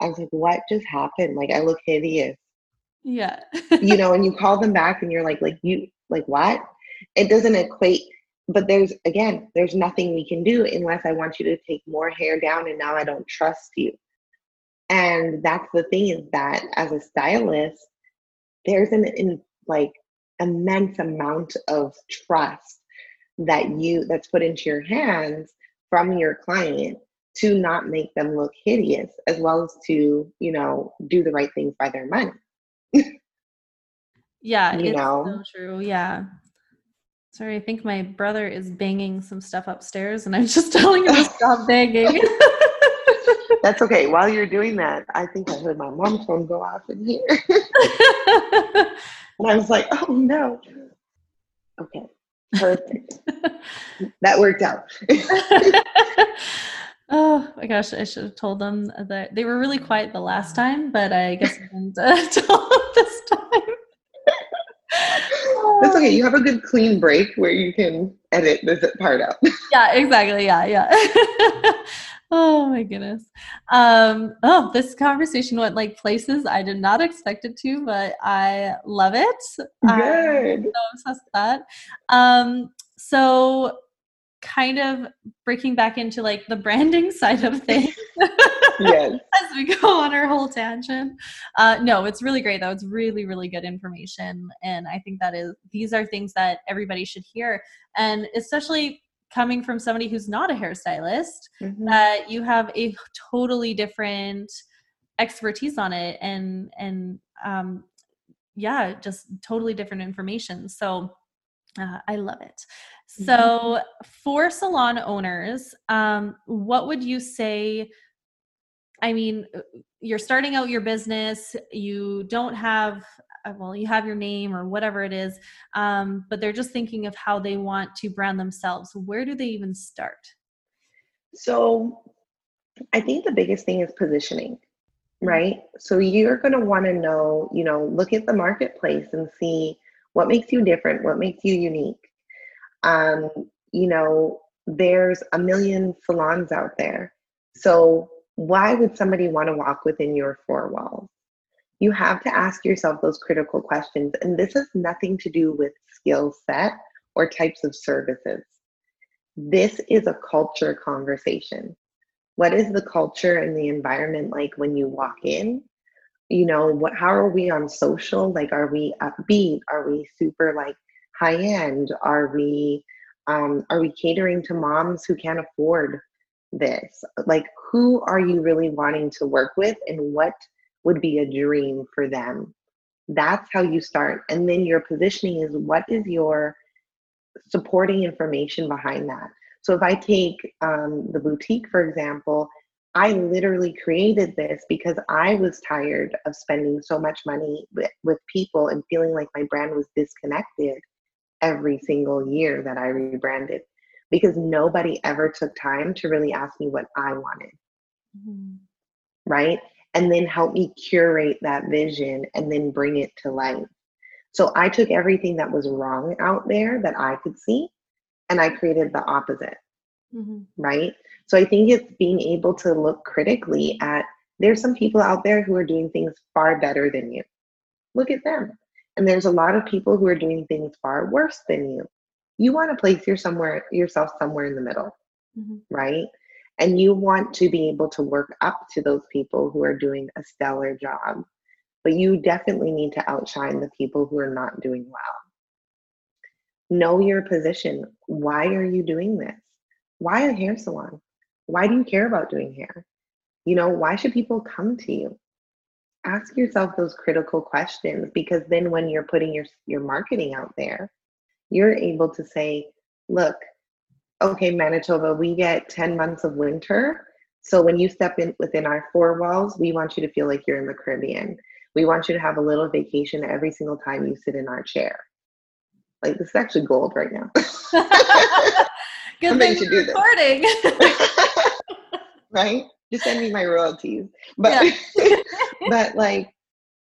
I was like, what just happened? Like, I look hideous. Yeah. you know, and you call them back and you're like, like, you, like, what? It doesn't equate. But there's, again, there's nothing we can do unless I want you to take more hair down and now I don't trust you. And that's the thing is that as a stylist, there's an, in, like, immense amount of trust that you, that's put into your hands from your client to not make them look hideous as well as to you know do the right things by their money. Yeah you know so true yeah. Sorry i think my brother is banging some stuff upstairs and i'm just telling him to stop banging that's okay while you're doing that i think i heard my mom's phone go off in here and i was like oh no okay perfect that worked out Oh my gosh, I should have told them that they were really quiet the last time, but I guess I didn't uh, tell them this time. That's okay. You have a good clean break where you can edit this part out. yeah, exactly. Yeah, yeah. Oh my goodness. Um, oh, this conversation went like places I did not expect it to, but I love it. Good. I'm so obsessed with that. Um, so kind of breaking back into like the branding side of things yes. as we go on our whole tangent uh, no it's really great though it's really really good information and i think that is these are things that everybody should hear and especially coming from somebody who's not a hairstylist mm-hmm. that you have a totally different expertise on it and and um yeah just totally different information so uh, i love it mm-hmm. so for salon owners um what would you say i mean uh, you're starting out your business you don't have well you have your name or whatever it is um, but they're just thinking of how they want to brand themselves. Where do they even start? So i think the biggest thing is positioning mm-hmm. right? So you're going to want to know you know look at the marketplace and see what makes you different what makes you unique. Um, you know there's a million salons out there. So why would somebody want to walk within your four walls you have to ask yourself those critical questions. And this has nothing to do with skill set or types of services. This is a culture conversation. What is the culture and the environment like when you walk in? You know, what how are we on social? Like are we upbeat? Are we super like high end? Are we um, are we catering to moms who can't afford this? Like who are you really wanting to work with and what would be a dream for them. That's how you start. And then your positioning is what is your supporting information behind that? So if I take um, the boutique, for example, I literally created this because I was tired of spending so much money with, with people and feeling like my brand was disconnected every single year that I rebranded because nobody ever took time to really ask me what I wanted. Mm-hmm. Right and then help me curate that vision and then bring it to life. So I took everything that was wrong out there that I could see and I created the opposite. Mm-hmm. Right. So I think it's being able to look critically at there's some people out there who are doing things far better than you. Look at them. And there's a lot of people who are doing things far worse than you. You want to place your somewhere yourself somewhere in the middle. Mm-hmm. Right and you want to be able to work up to those people who are doing a stellar job but you definitely need to outshine the people who are not doing well. Know your position. Why are you doing this? Why a hair salon? Why do you care about doing hair? You know why should people come to you? Ask yourself those critical questions because then when you're putting your your marketing out there you're able to say look okay, Manitoba, we get 10 months of winter. So when you step in within our four walls, we want you to feel like you're in the Caribbean. We want you to have a little vacation every single time you sit in our chair. Like this is actually gold right now. Good thing you do recording. right? Just send me my royalties. But yeah. but like,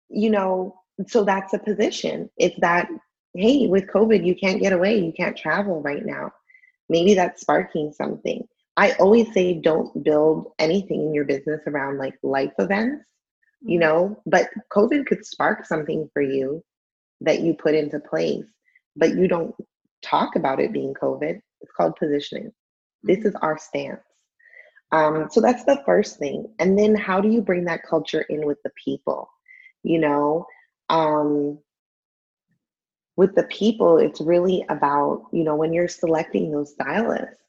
you know, so that's a position. It's that, hey, with COVID, you can't get away, you can't travel right now maybe that's sparking something. I always say don't build anything in your business around like life events, you mm-hmm. know, but COVID could spark something for you that you put into place, but you don't talk about it being COVID. It's called positioning. This mm-hmm. is our stance. Um, so that's the first thing. And then how do you bring that culture in with the people? You know, um, with the people, it's really about, you know, when you're selecting those stylists,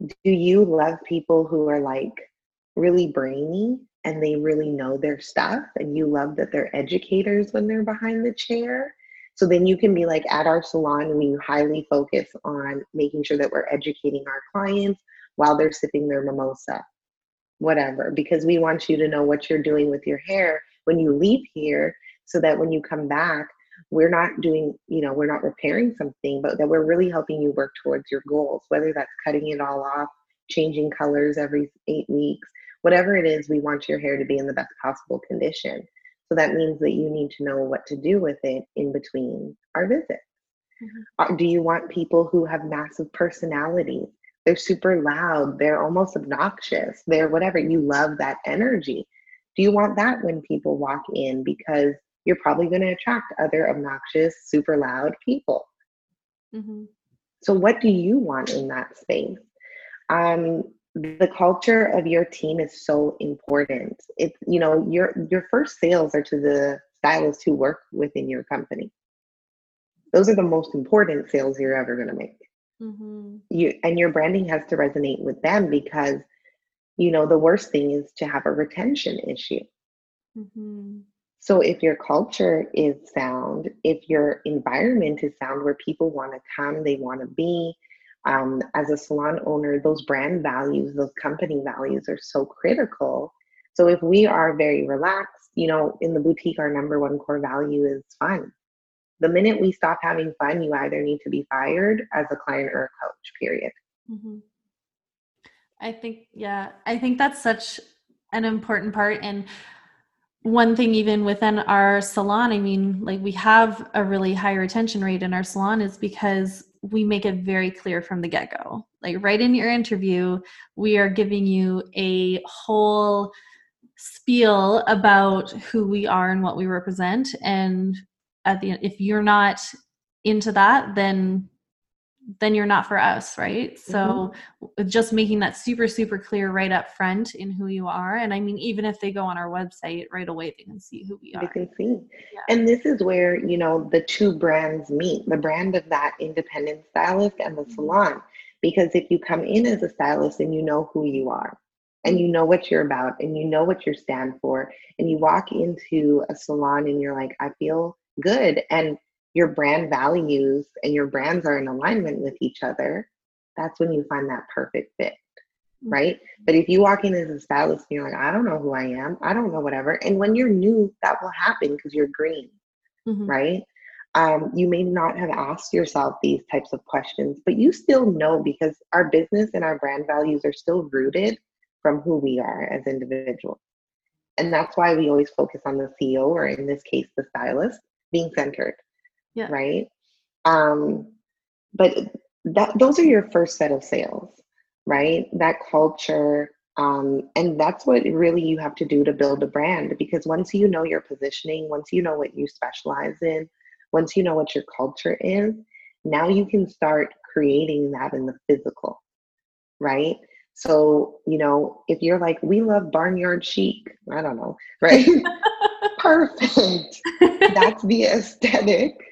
do you love people who are like really brainy and they really know their stuff and you love that they're educators when they're behind the chair? So then you can be like at our salon, we highly focus on making sure that we're educating our clients while they're sipping their mimosa, whatever, because we want you to know what you're doing with your hair when you leave here so that when you come back, we're not doing, you know, we're not repairing something, but that we're really helping you work towards your goals, whether that's cutting it all off, changing colors every eight weeks, whatever it is, we want your hair to be in the best possible condition. So that means that you need to know what to do with it in between our visits. Mm-hmm. Uh, do you want people who have massive personalities? They're super loud, they're almost obnoxious, they're whatever. You love that energy. Do you want that when people walk in? Because you're probably going to attract other obnoxious, super loud people. Mm-hmm. So, what do you want in that space? Um, the culture of your team is so important. It's you know your your first sales are to the stylists who work within your company. Those are the most important sales you're ever going to make. mm-hmm. you and your branding has to resonate with them because you know the worst thing is to have a retention issue mm-hmm. So if your culture is sound if your environment is sound where people want to come they want to be um, as a salon owner those brand values those company values are so critical so if we are very relaxed you know in the boutique our number one core value is fun the minute we stop having fun you either need to be fired as a client or a coach period mm-hmm. I think, yeah, I think that's such an important part. And one thing, even within our salon, I mean, like we have a really high retention rate in our salon, is because we make it very clear from the get go. Like right in your interview, we are giving you a whole spiel about who we are and what we represent. And at the end, if you're not into that, then then you're not for us right so mm-hmm. just making that super super clear right up front in who you are and i mean even if they go on our website right away they can see who we are they can see yeah. and this is where you know the two brands meet the brand of that independent stylist and the mm-hmm. salon because if you come in as a stylist and you know who you are and you know what you're about and you know what you stand for and you walk into a salon and you're like i feel good and your brand values and your brands are in alignment with each other, that's when you find that perfect fit. Mm-hmm. Right. But if you walk in as a stylist and you're like, I don't know who I am, I don't know whatever. And when you're new, that will happen because you're green. Mm-hmm. Right. Um, you may not have asked yourself these types of questions, but you still know because our business and our brand values are still rooted from who we are as individuals. And that's why we always focus on the CEO, or in this case, the stylist, being centered yeah. right? Um but that those are your first set of sales right? That culture um, and that's what really you have to do to build a brand because once you know your positioning once you know what you specialize in once you know what your culture is now you can start creating that in the physical right? So you know if you're like we love barnyard chic i don't know. Right. Perfect. That's the aesthetic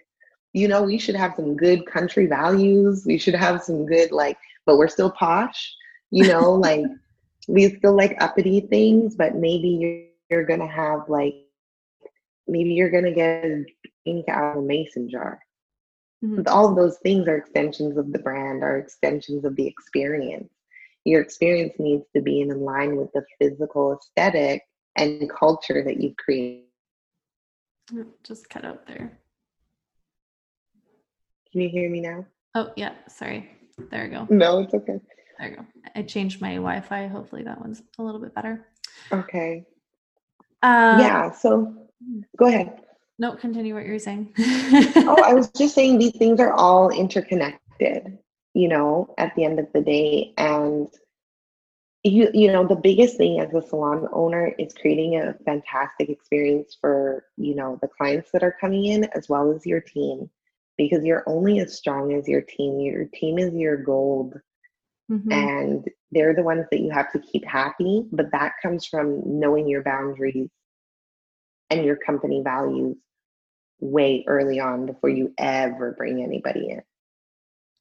you know, we should have some good country values. We should have some good, like, but we're still posh, you know, like we still like uppity things, but maybe you're, you're going to have like, maybe you're going to get a drink out of a mason jar. Mm-hmm. All of those things are extensions of the brand, are extensions of the experience. Your experience needs to be in line with the physical aesthetic and culture that you've created. Just cut out there. Can you hear me now? Oh, yeah. Sorry. There we go. No, it's okay. There you go. I changed my Wi Fi. Hopefully that one's a little bit better. Okay. Um, yeah. So go ahead. No, continue what you were saying. oh, I was just saying these things are all interconnected, you know, at the end of the day. And you you know the biggest thing as a salon owner is creating a fantastic experience for you know the clients that are coming in as well as your team because you're only as strong as your team. Your team is your gold. Mm-hmm. And they're the ones that you have to keep happy. But that comes from knowing your boundaries and your company values way early on before you ever bring anybody in.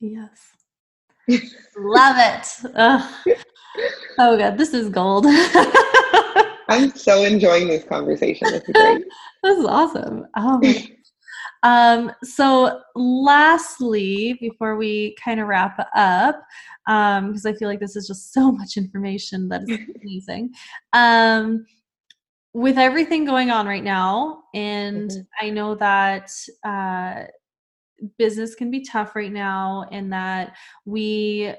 Yes. Love it. Ugh. Oh, God, this is gold. I'm so enjoying this conversation. This is great. this is awesome. Oh, um, so, lastly, before we kind of wrap up, because um, I feel like this is just so much information that is amazing. Um, with everything going on right now, and mm-hmm. I know that uh, business can be tough right now, and that we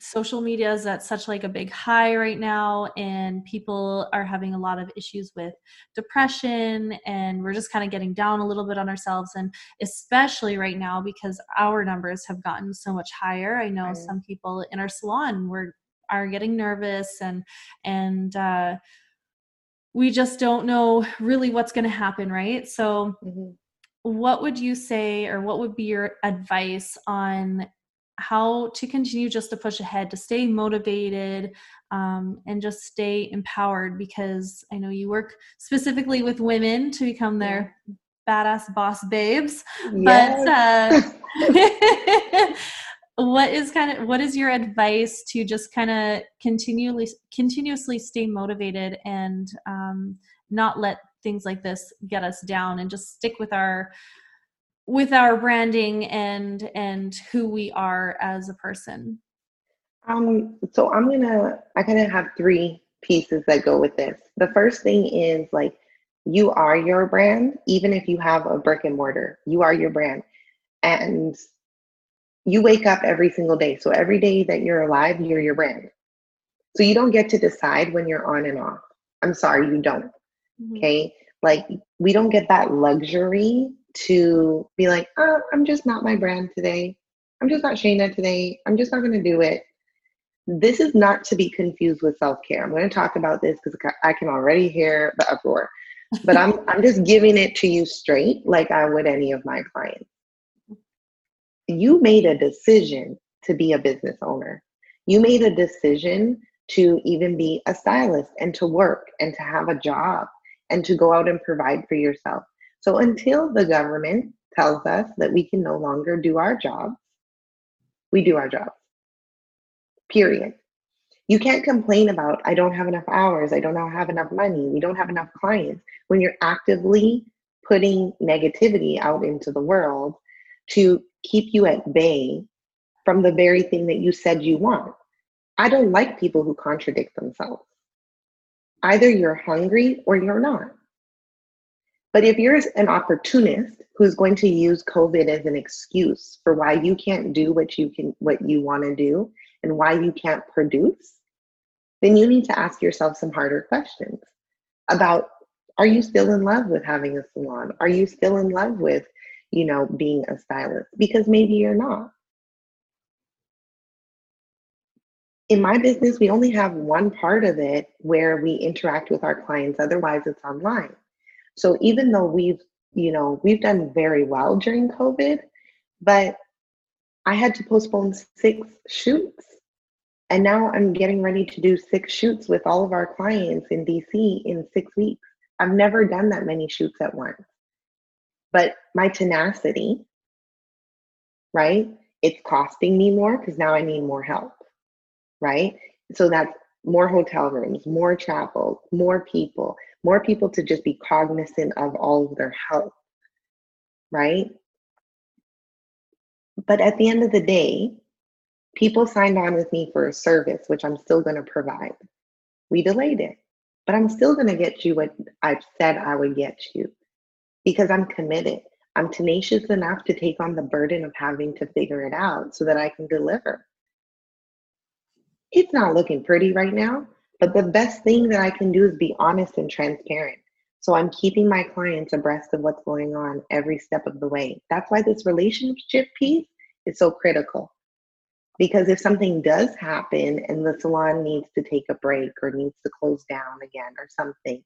social media is at such like a big high right now and people are having a lot of issues with depression and we're just kind of getting down a little bit on ourselves and especially right now because our numbers have gotten so much higher i know right. some people in our salon were are getting nervous and and uh we just don't know really what's going to happen right so mm-hmm. what would you say or what would be your advice on how to continue just to push ahead, to stay motivated, um, and just stay empowered because I know you work specifically with women to become their badass boss babes. Yes. But uh, what is kind of what is your advice to just kind of continually continuously stay motivated and um, not let things like this get us down and just stick with our with our branding and and who we are as a person um so i'm gonna i kind of have three pieces that go with this the first thing is like you are your brand even if you have a brick and mortar you are your brand and you wake up every single day. So every day that you're alive, you're your brand. So you don't get to decide when you're on and off. I'm sorry, you don't. Mm-hmm. Okay. Like we don't get that luxury to be like, oh, I'm just not my brand today. I'm just not Shana today. I'm just not going to do it. This is not to be confused with self care. I'm going to talk about this because I can already hear the uproar, but I'm I'm just giving it to you straight, like I would any of my clients you made a decision to be a business owner. You made a decision to even be a stylist and to work and to have a job and to go out and provide for yourself. So until the government tells us that we can no longer do our jobs, we do our jobs. Period. You can't complain about, I don't have enough hours, I don't have enough money, we don't have enough clients when you're actively putting negativity out into the world to keep you at bay from the very thing that you said you want. I don't like people who contradict themselves. Either you're hungry or you're not. But if you're an opportunist who's going to use COVID as an excuse for why you can't do what you can what you want to do and why you can't produce, then you need to ask yourself some harder questions about are you still in love with having a salon? Are you still in love with you know, being a stylist because maybe you're not. In my business, we only have one part of it where we interact with our clients, otherwise, it's online. So even though we've, you know, we've done very well during COVID, but I had to postpone six shoots. And now I'm getting ready to do six shoots with all of our clients in DC in six weeks. I've never done that many shoots at once. But my tenacity, right? It's costing me more because now I need more help, right? So that's more hotel rooms, more travel, more people, more people to just be cognizant of all of their health, right? But at the end of the day, people signed on with me for a service, which I'm still going to provide. We delayed it, but I'm still going to get you what I've said I would get you because I'm committed. I'm tenacious enough to take on the burden of having to figure it out so that I can deliver. It's not looking pretty right now, but the best thing that I can do is be honest and transparent. So I'm keeping my clients abreast of what's going on every step of the way. That's why this relationship piece is so critical. Because if something does happen and the salon needs to take a break or needs to close down again or something,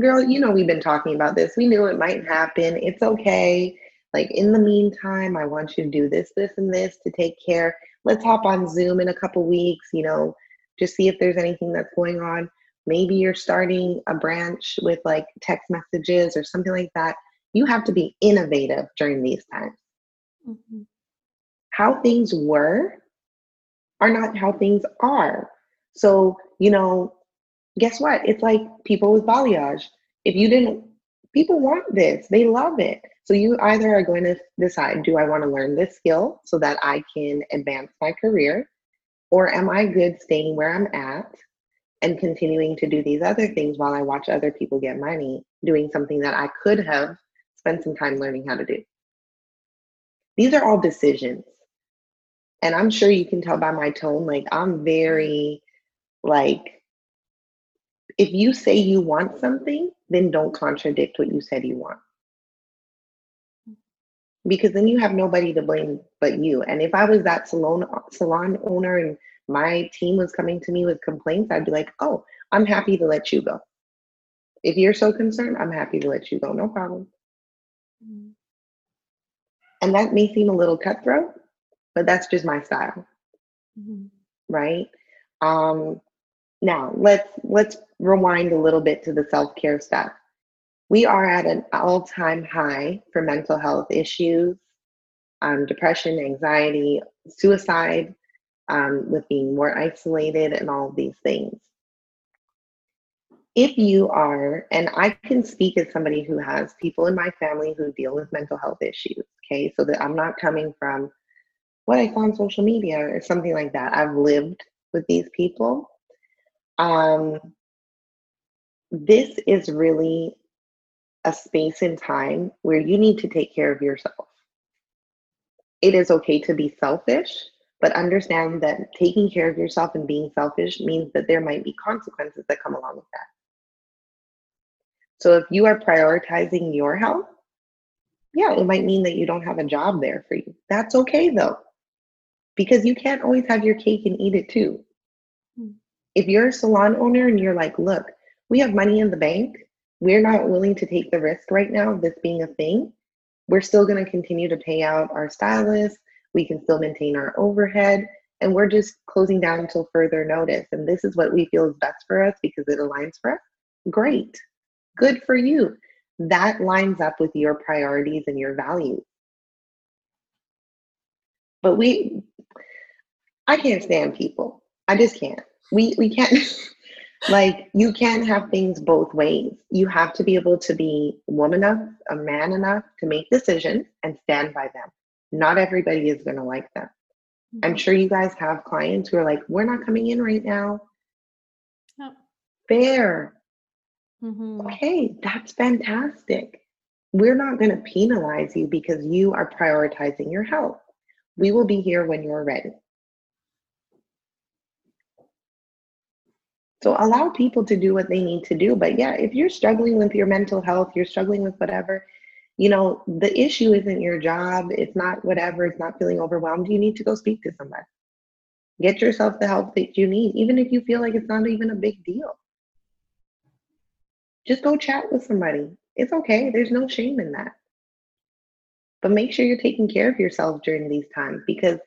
girl, you know, we've been talking about this. We knew it might happen. It's okay. Like, in the meantime, I want you to do this, this, and this to take care. Let's hop on Zoom in a couple weeks, you know, just see if there's anything that's going on. Maybe you're starting a branch with like text messages or something like that. You have to be innovative during these times. Mm-hmm. How things were are not how things are. So, you know, guess what? It's like people with balayage. If you didn't, people want this, they love it. So you either are going to decide, do I want to learn this skill so that I can advance my career? Or am I good staying where I'm at and continuing to do these other things while I watch other people get money, doing something that I could have spent some time learning how to do? These are all decisions. And I'm sure you can tell by my tone, like I'm very like if you say you want something, then don't contradict what you said you want. Because then you have nobody to blame but you. And if I was that salon salon owner and my team was coming to me with complaints, I'd be like, "Oh, I'm happy to let you go. If you're so concerned, I'm happy to let you go. No problem." Mm-hmm. And that may seem a little cutthroat, but that's just my style. Mm-hmm. Right? Um, now let's let's rewind a little bit to the self-care stuff. We are at an all-time high for mental health issues um, depression, anxiety, suicide, um, with being more isolated, and all these things. If you are, and I can speak as somebody who has people in my family who deal with mental health issues, okay, so that I'm not coming from what I saw on social media or something like that. I've lived with these people. Um, this is really a space and time where you need to take care of yourself. It is okay to be selfish, but understand that taking care of yourself and being selfish means that there might be consequences that come along with that. So if you are prioritizing your health, yeah, it might mean that you don't have a job there for you. That's okay though, because you can't always have your cake and eat it too. Hmm. If you're a salon owner and you're like, look, we have money in the bank, we're not willing to take the risk right now of this being a thing. We're still going to continue to pay out our stylists. We can still maintain our overhead. And we're just closing down until further notice. And this is what we feel is best for us because it aligns for us. Great. Good for you. That lines up with your priorities and your values. But we, I can't stand people. I just can't. We we can't like you can't have things both ways. You have to be able to be woman enough, a man enough to make decisions and stand by them. Not everybody is going to like them. Mm-hmm. I'm sure you guys have clients who are like, "We're not coming in right now." Yep. Fair. Mm-hmm. Okay, that's fantastic. We're not going to penalize you because you are prioritizing your health. We will be here when you're ready. So allow people to do what they need to do. But yeah, if you're struggling with your mental health, you're struggling with whatever, you know, the issue isn't your job, it's not whatever, it's not feeling overwhelmed. You need to go speak to somebody. Get yourself the help that you need, even if you feel like it's not even a big deal. Just go chat with somebody. It's okay. There's no shame in that. But make sure you're taking care of yourself during these times because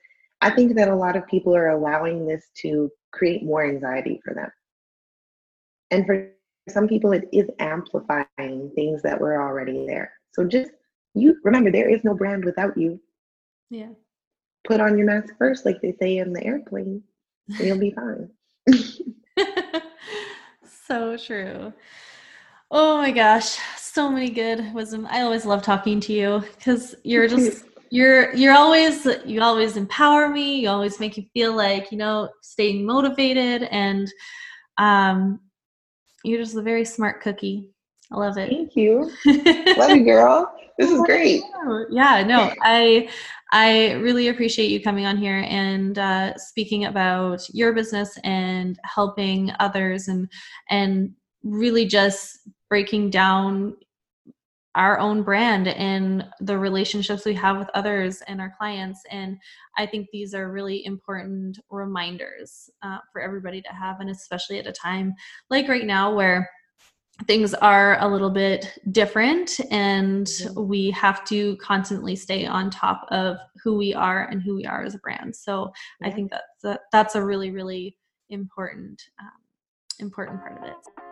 I think that a lot of people are allowing this to create more anxiety for them. And for some people, it is amplifying things that were already there. So just you remember, there is no brand without you. Yeah. Put on your mask first, like they say in the airplane, and you'll be fine. so true. Oh my gosh, so many good wisdom. I always love talking to you because you're just you're you're always you always empower me. You always make you feel like you know staying motivated and um you're just a very smart cookie. I love it. Thank you. love you, girl. This is great. Yeah, no, I I really appreciate you coming on here and uh, speaking about your business and helping others and and really just breaking down our own brand and the relationships we have with others and our clients. And I think these are really important reminders uh, for everybody to have, and especially at a time like right now where things are a little bit different and we have to constantly stay on top of who we are and who we are as a brand so yeah. i think that's a, that's a really really important um, important part of it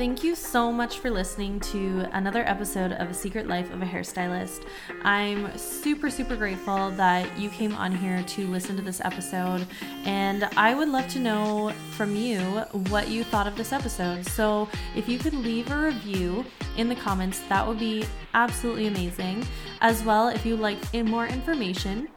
Thank you so much for listening to another episode of A Secret Life of a Hairstylist. I'm super, super grateful that you came on here to listen to this episode, and I would love to know from you what you thought of this episode. So, if you could leave a review in the comments, that would be absolutely amazing. As well, if you'd like more information,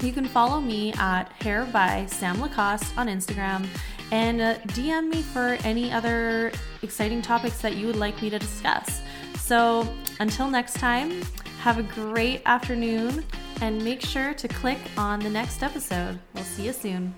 you can follow me at Hair by Sam Lacoste on Instagram and uh, DM me for any other exciting topics that you would like me to discuss. So until next time, have a great afternoon and make sure to click on the next episode. We'll see you soon.